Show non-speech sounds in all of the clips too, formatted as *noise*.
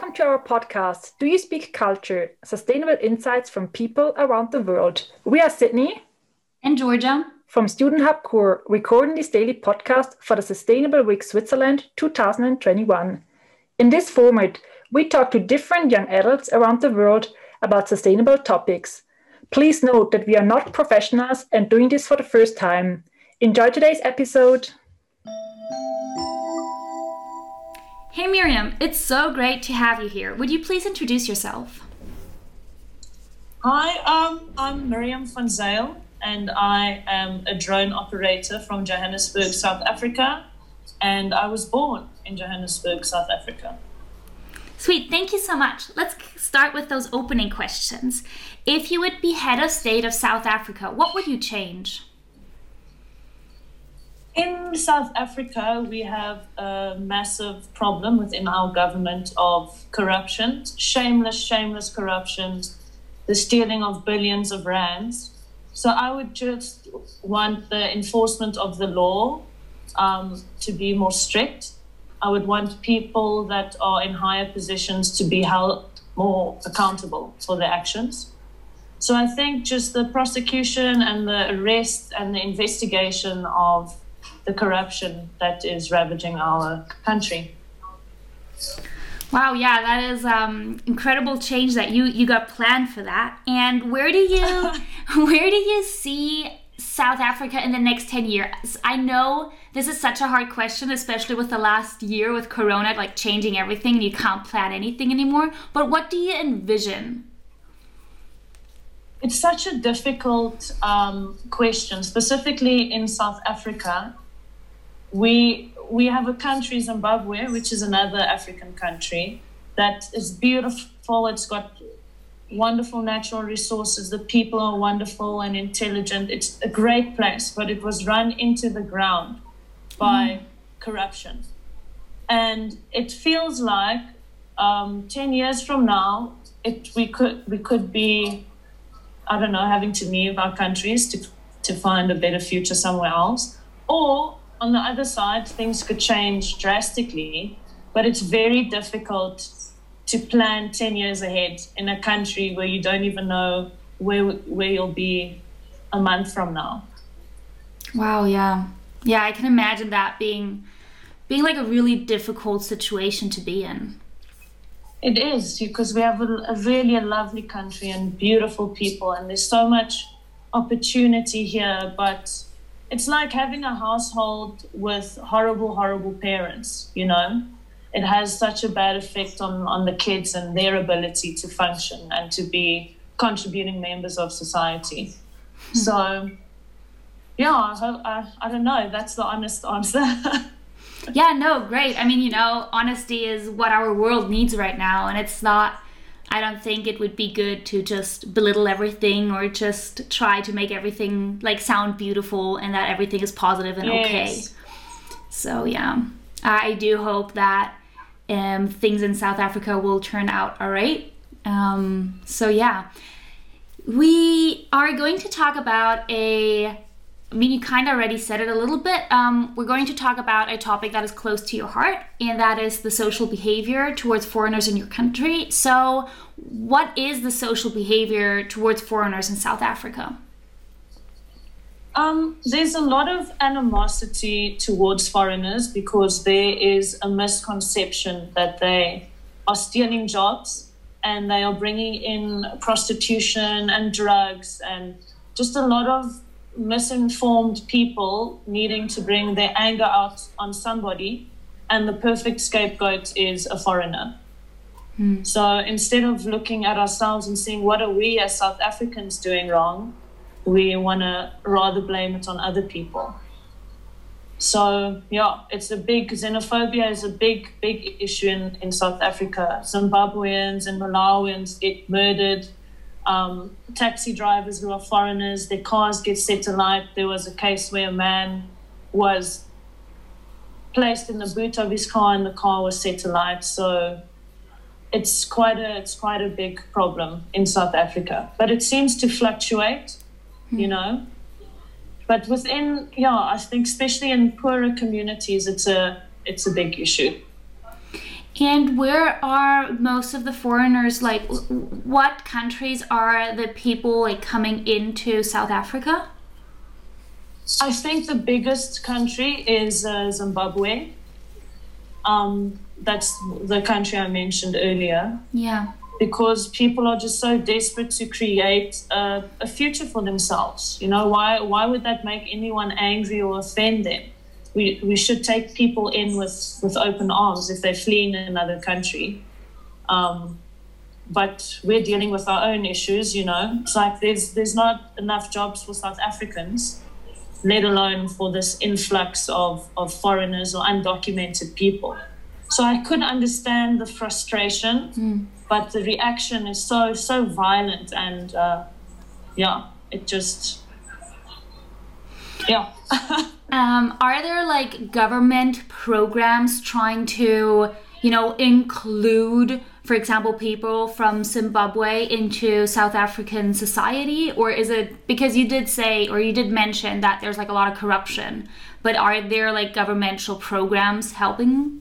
Welcome to our podcast, Do You Speak Culture? Sustainable Insights from People Around the World. We are Sydney and Georgia from Student Hub Core, recording this daily podcast for the Sustainable Week Switzerland 2021. In this format, we talk to different young adults around the world about sustainable topics. Please note that we are not professionals and doing this for the first time. Enjoy today's episode. Hey Miriam, it's so great to have you here. Would you please introduce yourself? Hi, um, I'm Miriam van Zyl, and I am a drone operator from Johannesburg, South Africa. And I was born in Johannesburg, South Africa. Sweet, thank you so much. Let's start with those opening questions. If you would be head of state of South Africa, what would you change? In South Africa, we have a massive problem within our government of corruption, shameless, shameless corruption, the stealing of billions of rands. So I would just want the enforcement of the law um, to be more strict. I would want people that are in higher positions to be held more accountable for their actions. So I think just the prosecution and the arrest and the investigation of the corruption that is ravaging our country. Wow, yeah, that is um, incredible change that you you got planned for that. And where do you *laughs* where do you see South Africa in the next 10 years? I know this is such a hard question, especially with the last year with Corona, like changing everything and you can't plan anything anymore. But what do you envision? It's such a difficult um, question, specifically in South Africa we we have a country Zimbabwe, which is another African country that is beautiful. It's got wonderful natural resources. The people are wonderful and intelligent. It's a great place, but it was run into the ground by mm. corruption, and it feels like um, ten years from now, it we could we could be, I don't know, having to leave our countries to to find a better future somewhere else, or on the other side, things could change drastically, but it's very difficult to plan 10 years ahead in a country where you don't even know where, where you'll be a month from now. Wow, yeah. Yeah, I can imagine that being being like a really difficult situation to be in. It is because we have a, a really a lovely country and beautiful people, and there's so much opportunity here, but it's like having a household with horrible, horrible parents, you know? It has such a bad effect on, on the kids and their ability to function and to be contributing members of society. Hmm. So, yeah, I, I, I don't know. That's the honest answer. *laughs* yeah, no, great. I mean, you know, honesty is what our world needs right now, and it's not I don't think it would be good to just belittle everything or just try to make everything like sound beautiful and that everything is positive and yes. okay. So yeah, I do hope that um, things in South Africa will turn out all right. Um, so yeah, we are going to talk about a I mean, you kind of already said it a little bit. Um, we're going to talk about a topic that is close to your heart, and that is the social behavior towards foreigners in your country. So, what is the social behavior towards foreigners in South Africa? Um, there's a lot of animosity towards foreigners because there is a misconception that they are stealing jobs and they are bringing in prostitution and drugs and just a lot of misinformed people needing to bring their anger out on somebody, and the perfect scapegoat is a foreigner. Hmm. So instead of looking at ourselves and seeing what are we as South Africans doing wrong, we want to rather blame it on other people. So yeah, it's a big xenophobia is a big big issue in, in South Africa. Zimbabweans and Malawians get murdered um, taxi drivers who are foreigners, their cars get set alight. There was a case where a man was placed in the boot of his car and the car was set alight. So it's quite a it's quite a big problem in South Africa. But it seems to fluctuate, you hmm. know. But within yeah, I think especially in poorer communities it's a it's a big issue. And where are most of the foreigners? Like, what countries are the people like coming into South Africa? I think the biggest country is uh, Zimbabwe. Um, that's the country I mentioned earlier. Yeah. Because people are just so desperate to create a, a future for themselves. You know, why why would that make anyone angry or offend them? We, we should take people in with, with open arms if they're fleeing another country. Um, but we're dealing with our own issues, you know. It's like there's there's not enough jobs for South Africans, let alone for this influx of, of foreigners or undocumented people. So I could understand the frustration, mm. but the reaction is so so violent, and uh, yeah, it just yeah. *laughs* um, are there like government programs trying to, you know, include, for example, people from Zimbabwe into South African society, or is it because you did say or you did mention that there's like a lot of corruption? But are there like governmental programs helping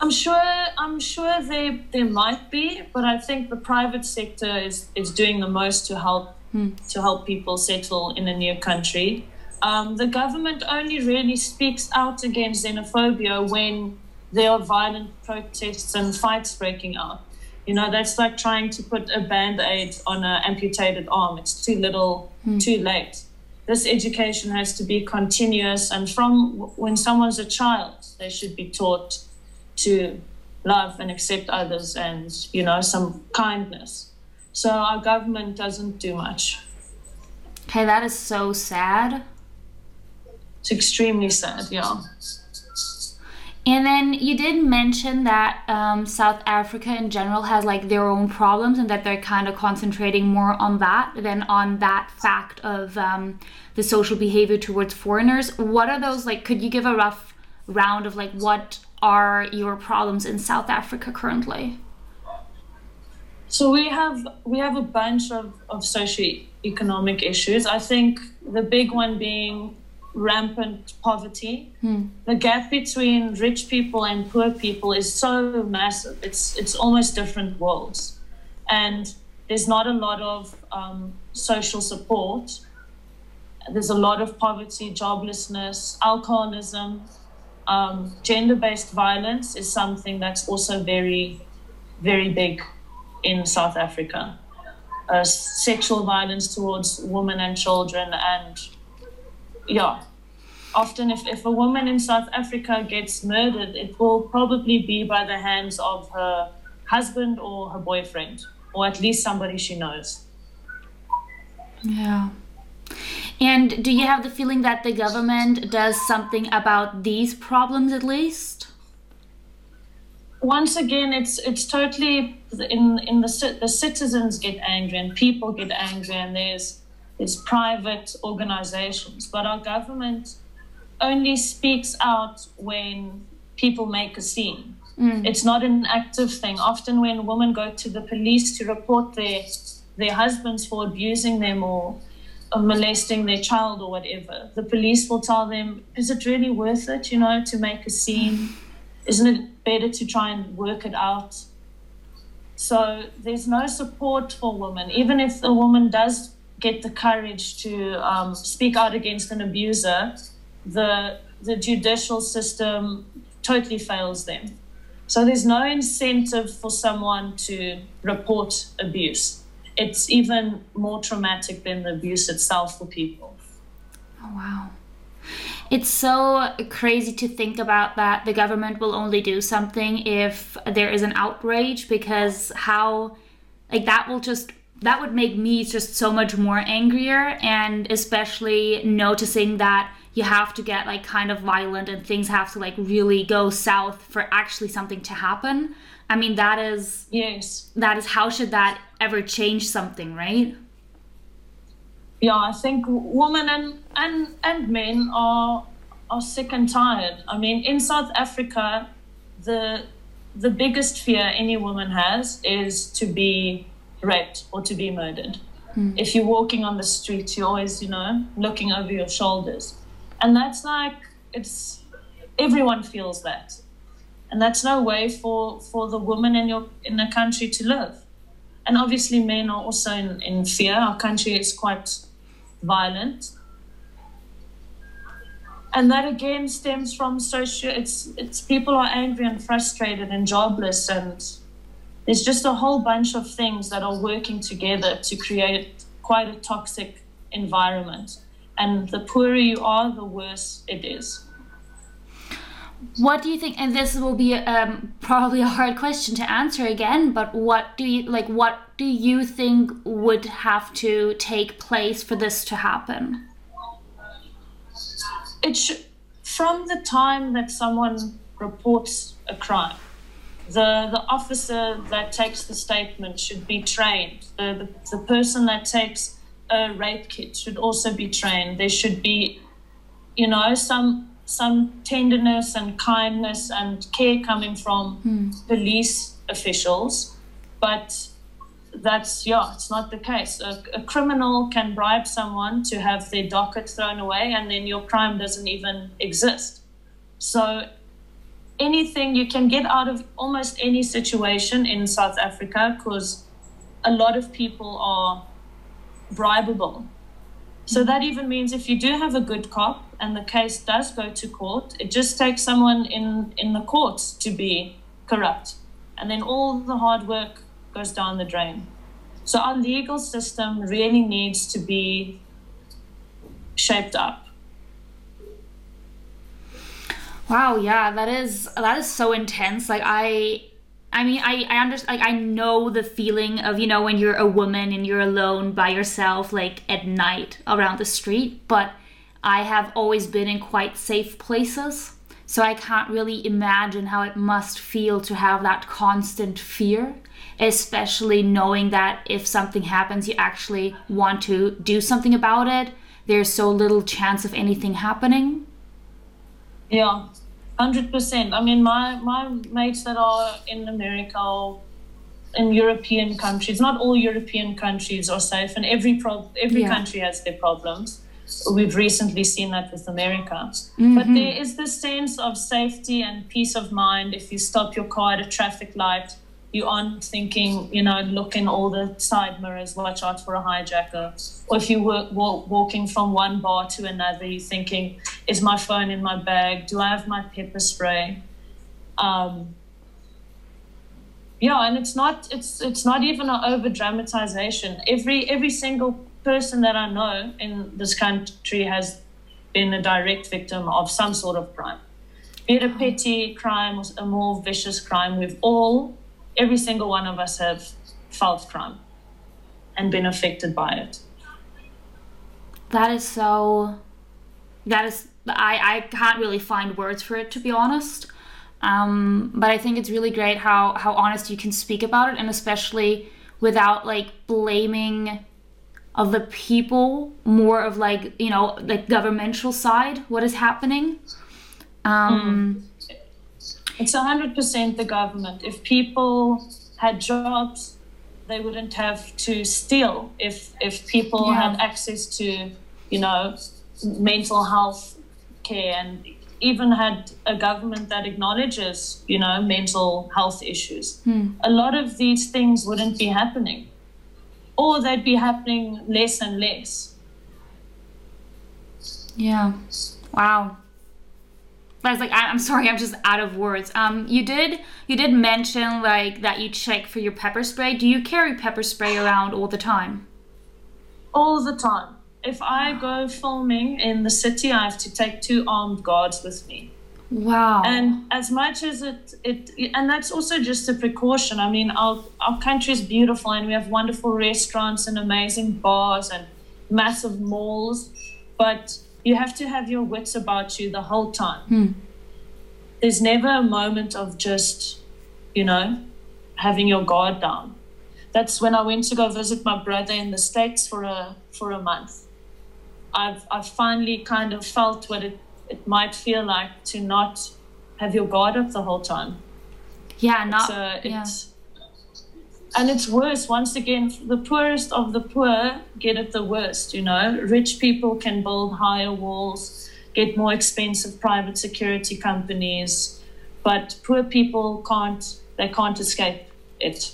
I'm sure. I'm sure there there might be, but I think the private sector is is doing the most to help hmm. to help people settle in a new country. Um, the government only really speaks out against xenophobia when there are violent protests and fights breaking out. You know, that's like trying to put a band aid on an amputated arm. It's too little, Hmm. too late. This education has to be continuous, and from when someone's a child, they should be taught to love and accept others and, you know, some kindness. So our government doesn't do much. Okay, that is so sad. It's extremely sad, yeah. And then you did mention that um, South Africa in general has like their own problems and that they're kind of concentrating more on that than on that fact of um, the social behavior towards foreigners. What are those like? Could you give a rough round of like what are your problems in South Africa currently? So we have we have a bunch of, of socio-economic issues. I think the big one being rampant poverty. The gap between rich people and poor people is so massive. It's it's almost different worlds, and there's not a lot of um, social support. There's a lot of poverty, joblessness, alcoholism, um, gender-based violence is something that's also very, very big in South Africa. Uh, sexual violence towards women and children, and yeah, often if, if a woman in South Africa gets murdered, it will probably be by the hands of her husband or her boyfriend, or at least somebody she knows. Yeah. And do you have the feeling that the government does something about these problems at least? once again, it's it's totally in in the the citizens get angry and people get angry and there's there's private organizations, but our government only speaks out when people make a scene. Mm. It's not an active thing. Often, when women go to the police to report their their husbands for abusing them or, or molesting their child or whatever, the police will tell them, "Is it really worth it? You know, to make a scene? Isn't it better to try and work it out?" So there's no support for women, even if a woman does get the courage to um, speak out against an abuser, the the judicial system totally fails them. So there's no incentive for someone to report abuse. It's even more traumatic than the abuse itself for people. Oh, wow. It's so crazy to think about that the government will only do something if there is an outrage because how like that will just that would make me just so much more angrier and especially noticing that you have to get like kind of violent and things have to like really go south for actually something to happen. I mean that is Yes. that is how should that ever change something, right? Yeah, I think women and, and, and men are are sick and tired. I mean, in South Africa, the the biggest fear any woman has is to be raped or to be murdered. Hmm. If you're walking on the street, you're always, you know, looking over your shoulders. And that's like it's everyone feels that. and that's no way for for the woman in your in the country to live and obviously men are also in, in fear our country is quite violent and that again stems from social it's it's people are angry and frustrated and jobless and there's just a whole bunch of things that are working together to create quite a toxic environment. And the poorer you are the worse it is. What do you think and this will be um, probably a hard question to answer again but what do you like what do you think would have to take place for this to happen? It should from the time that someone reports a crime the the officer that takes the statement should be trained. The, the, the person that takes a rape kit should also be trained. There should be you know some some tenderness and kindness and care coming from mm. police officials. But that's yeah it's not the case. A, a, criminal can bribe someone to have their docket thrown away and then your crime doesn't even exist. So anything you can get out of almost any situation in south africa because a lot of people are bribable so that even means if you do have a good cop and the case does go to court it just takes someone in in the courts to be corrupt and then all the hard work goes down the drain. So our legal system really needs to be shaped up. Wow, yeah, that is that is so intense. Like I I mean, I I understand. Like I know the feeling of you know when you're a woman and you're alone by yourself, like at night around the street. But I have always been in quite safe places, so I can't really imagine how it must feel to have that constant fear especially knowing that if something happens, you actually want to do something about it. There's so little chance of anything happening. Yeah, hundred percent. I mean, my my mates that are in America or in European countries, not all European countries are safe, and every pro- every yeah. country has their problems. We've recently seen that with America. Mm-hmm. But there is this sense of safety and peace of mind if you stop your car at a traffic light you aren't thinking, you know, look in all the side mirrors, watch out for a hijacker. Or if you were walking from one bar to another, you're thinking, is my phone in my bag? Do I have my pepper spray? Um, yeah, and it's not it's it's not even an over dramatization. Every every single person that I know in this country has been a direct victim of some sort of crime. Be it a petty crime a more vicious crime, we've all every single one of us have felt crime and been affected by it. That is so. That is. I, I can't really find words for it, to be honest. Um, but I think it's really great how, how honest you can speak about it, and especially without like blaming of the people, more of like, you know, like governmental side, what is happening. Um, mm it's 100% the government. If people had jobs, they wouldn't have to steal. If if people yeah. had access to, you know, mental health care and even had a government that acknowledges, you know, mental health issues, hmm. a lot of these things wouldn't be happening. Or they'd be happening less and less. Yeah. Wow. I was like, I, am sorry, I'm just out of words. Um, you did you did mention like that you check for your pepper spray. Do you carry pepper spray around all the time? All the time. If I go filming in the city, I have to take two armed guards with me. Wow. And as much as it, it and that's also just a precaution. I mean, our, our country is beautiful and we have wonderful restaurants and amazing bars and massive malls. But you have to have your wits about you the whole time. Hmm. There's never a moment of just, you know, having your guard down. That's when I went to go visit my brother in the States for a for a month. I've I've finally kind of felt what it, it might feel like to not have your guard up the whole time. Yeah, not uh, it's, and it's worse once again the poorest of the poor get it the worst you know. Rich people can build higher walls get more expensive private security companies but poor people can't they can't escape it.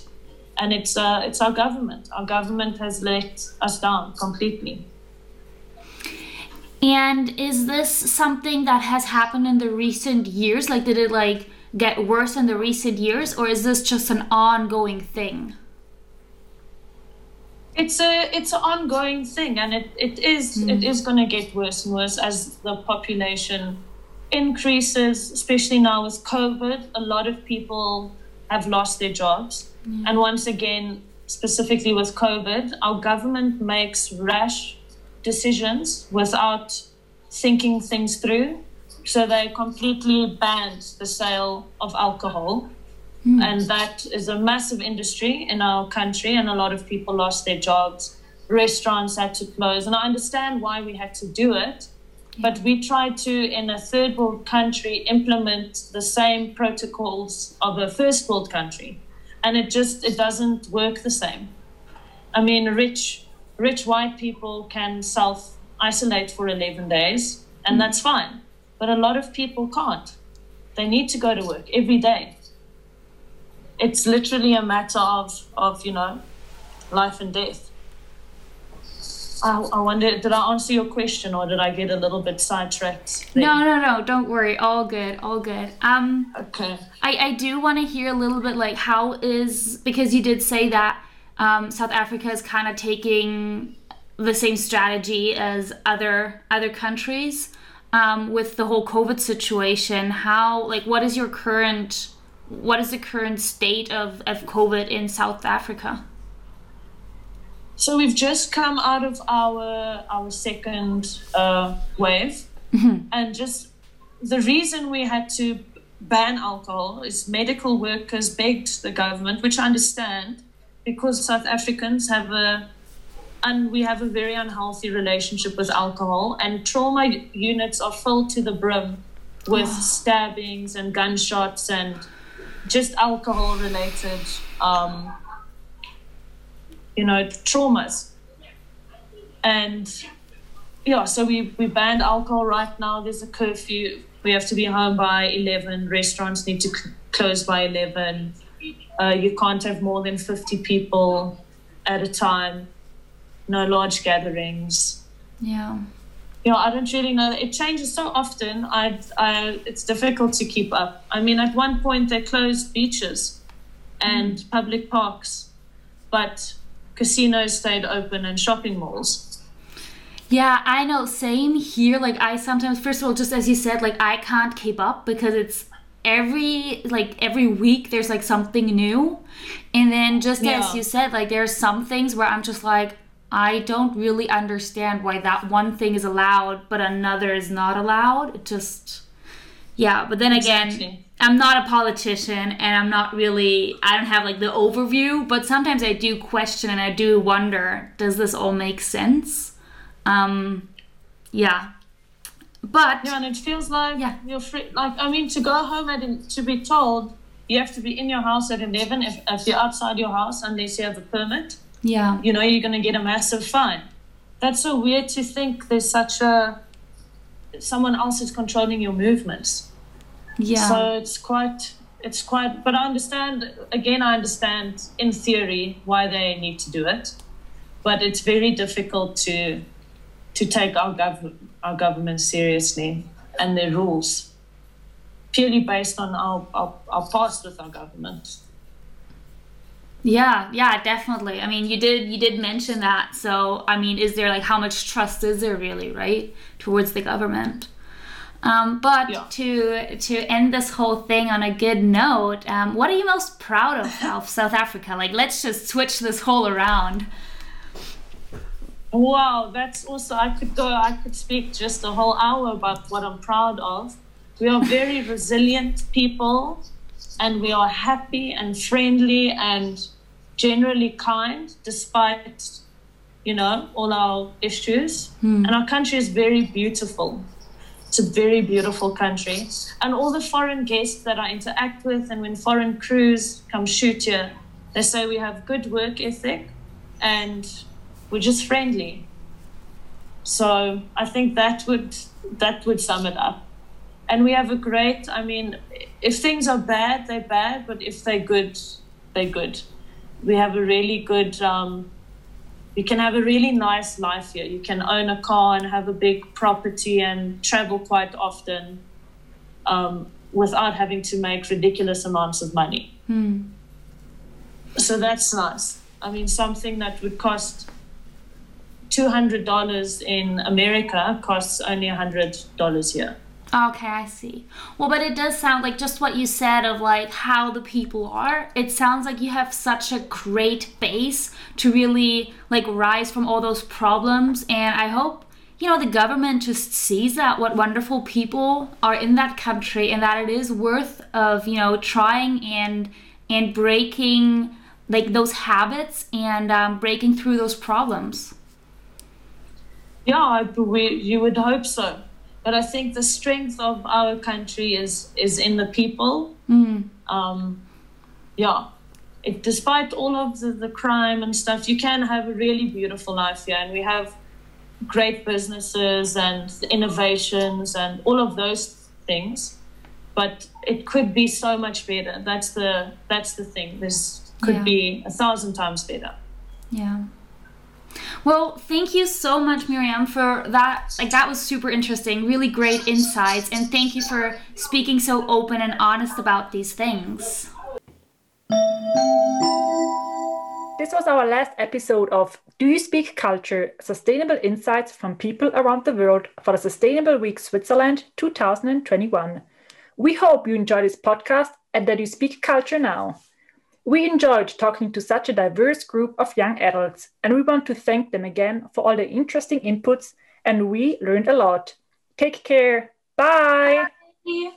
And it's uh, it's our government. Our government has let us down completely. And is this something that has happened in the recent years? Like did it like get worse in the recent years or is this just an ongoing thing it's a it's an ongoing thing and it, it is mm. it is going to get worse and worse as the population increases especially now with covid a lot of people have lost their jobs mm. and once again specifically with covid our government makes rash decisions without thinking things through so they completely banned the sale of alcohol Mm. And that is a massive industry in our country, and a lot of people lost their jobs. Restaurants had to close. And I understand why we had to do it. But we tried to, in a third world country, implement the same protocols of a first world country. And it just it doesn't work the same. I mean, rich rich white people can self isolate for 11 days, and mm. that's fine. But a lot of people can't. They need to go to work every day it's literally a matter of of you know life and death. I, I wonder, did I answer your question or did I get a little bit sidetracked? There? No, no, no. Don't worry. All good. All good. Um. Okay. I I do want to hear a little bit like how is because you did say that um, South Africa is kind of taking the same strategy as other other countries um, with the whole COVID situation. How like what is your current what is the current state of, of COVID in South Africa? So we've just come out of our our second uh, wave, mm-hmm. and just the reason we had to ban alcohol is medical workers begged the government, which I understand, because South Africans have a and we have a very unhealthy relationship with alcohol, and trauma units are filled to the brim with oh. stabbings and gunshots and just alcohol related, um, you know, traumas. And yeah, so we, we banned alcohol right now. There's a curfew. We have to be home by 11. Restaurants need to c- close by 11. Uh, you can't have more than 50 people at a time. No large gatherings. Yeah you know, I don't really know. It changes so often. I, I, it's difficult to keep up. I mean, at one point they closed beaches and mm. public parks, but casinos stayed open and shopping malls. Yeah, I know. Same here. Like, I sometimes, first of all, just as you said, like, I can't keep up because it's every like every week there's like something new and then just yeah. as you said like there's some things where i'm just like I don't really understand why that one thing is allowed but another is not allowed. It just yeah, but then again, exactly. I'm not a politician and I'm not really I don't have like the overview, but sometimes I do question and I do wonder, does this all make sense? Um yeah. But yeah, and it feels like yeah. you're free. Like I mean, to go home and to be told you have to be in your house at eleven if, if you're outside your house unless you have a permit yeah. You know, you're going to get a massive fine. That's so weird to think there's such a someone else is controlling your movements. Yeah. So it's quite it's quite but I understand again I understand in theory why they need to do it. But it's very difficult to to take our gov- our government seriously and their rules purely based on our, our, our past with our government. Yeah, yeah, definitely. I mean, you did you did mention that. So, I mean, is there like how much trust is there really, right, towards the government? Um, but yeah. to to end this whole thing on a good note, um, what are you most proud of *laughs* of South Africa? Like, let's just switch this whole around. Wow, that's also I could go. I could speak just a whole hour about what I'm proud of. We are very *laughs* resilient people, and we are happy and friendly and generally kind despite you know all our issues. Hmm. and our country is very beautiful. It's a very beautiful country. And all the foreign guests that i interact with and when foreign crews come shoot here they say we have good work ethic and we're just friendly. So i think that would that would sum it up. And we have a great i mean if things are bad, they're bad, but if they're good, they're good. We have a really good, um, you can have a really nice life here. You can own a car and have a big property and travel quite often um, without having to make ridiculous amounts of money. Hmm. So that's nice. I mean, something that would cost $200 in America costs only $100 here. Okay, I see. Well, but it does sound like just what you said of like how the people are. It sounds like you have such a great base to really like rise from all those problems. And I hope, you know, the government just sees that what wonderful people are in that country and that it is worth of, you know, trying and and breaking like those habits and um, breaking through those problems. Yeah, I, we, you would hope so. But I think the strength of our country is is in the people. Mm. Um, yeah, it, despite all of the, the crime and stuff, you can have a really beautiful life here, and we have great businesses and innovations and all of those things. But it could be so much better. That's the that's the thing. This could Yeah. be a thousand times better. Yeah. Well, thank you so much, Miriam, for that. Like, that was super interesting. Really great insights. And thank you for speaking so open and honest about these things. This was our last episode of Do You Speak Culture? Sustainable Insights from People Around the World for the Sustainable Week Switzerland 2021. We hope you enjoy this podcast and that you speak culture now. We enjoyed talking to such a diverse group of young adults, and we want to thank them again for all the interesting inputs, and we learned a lot. Take care. Bye. Bye.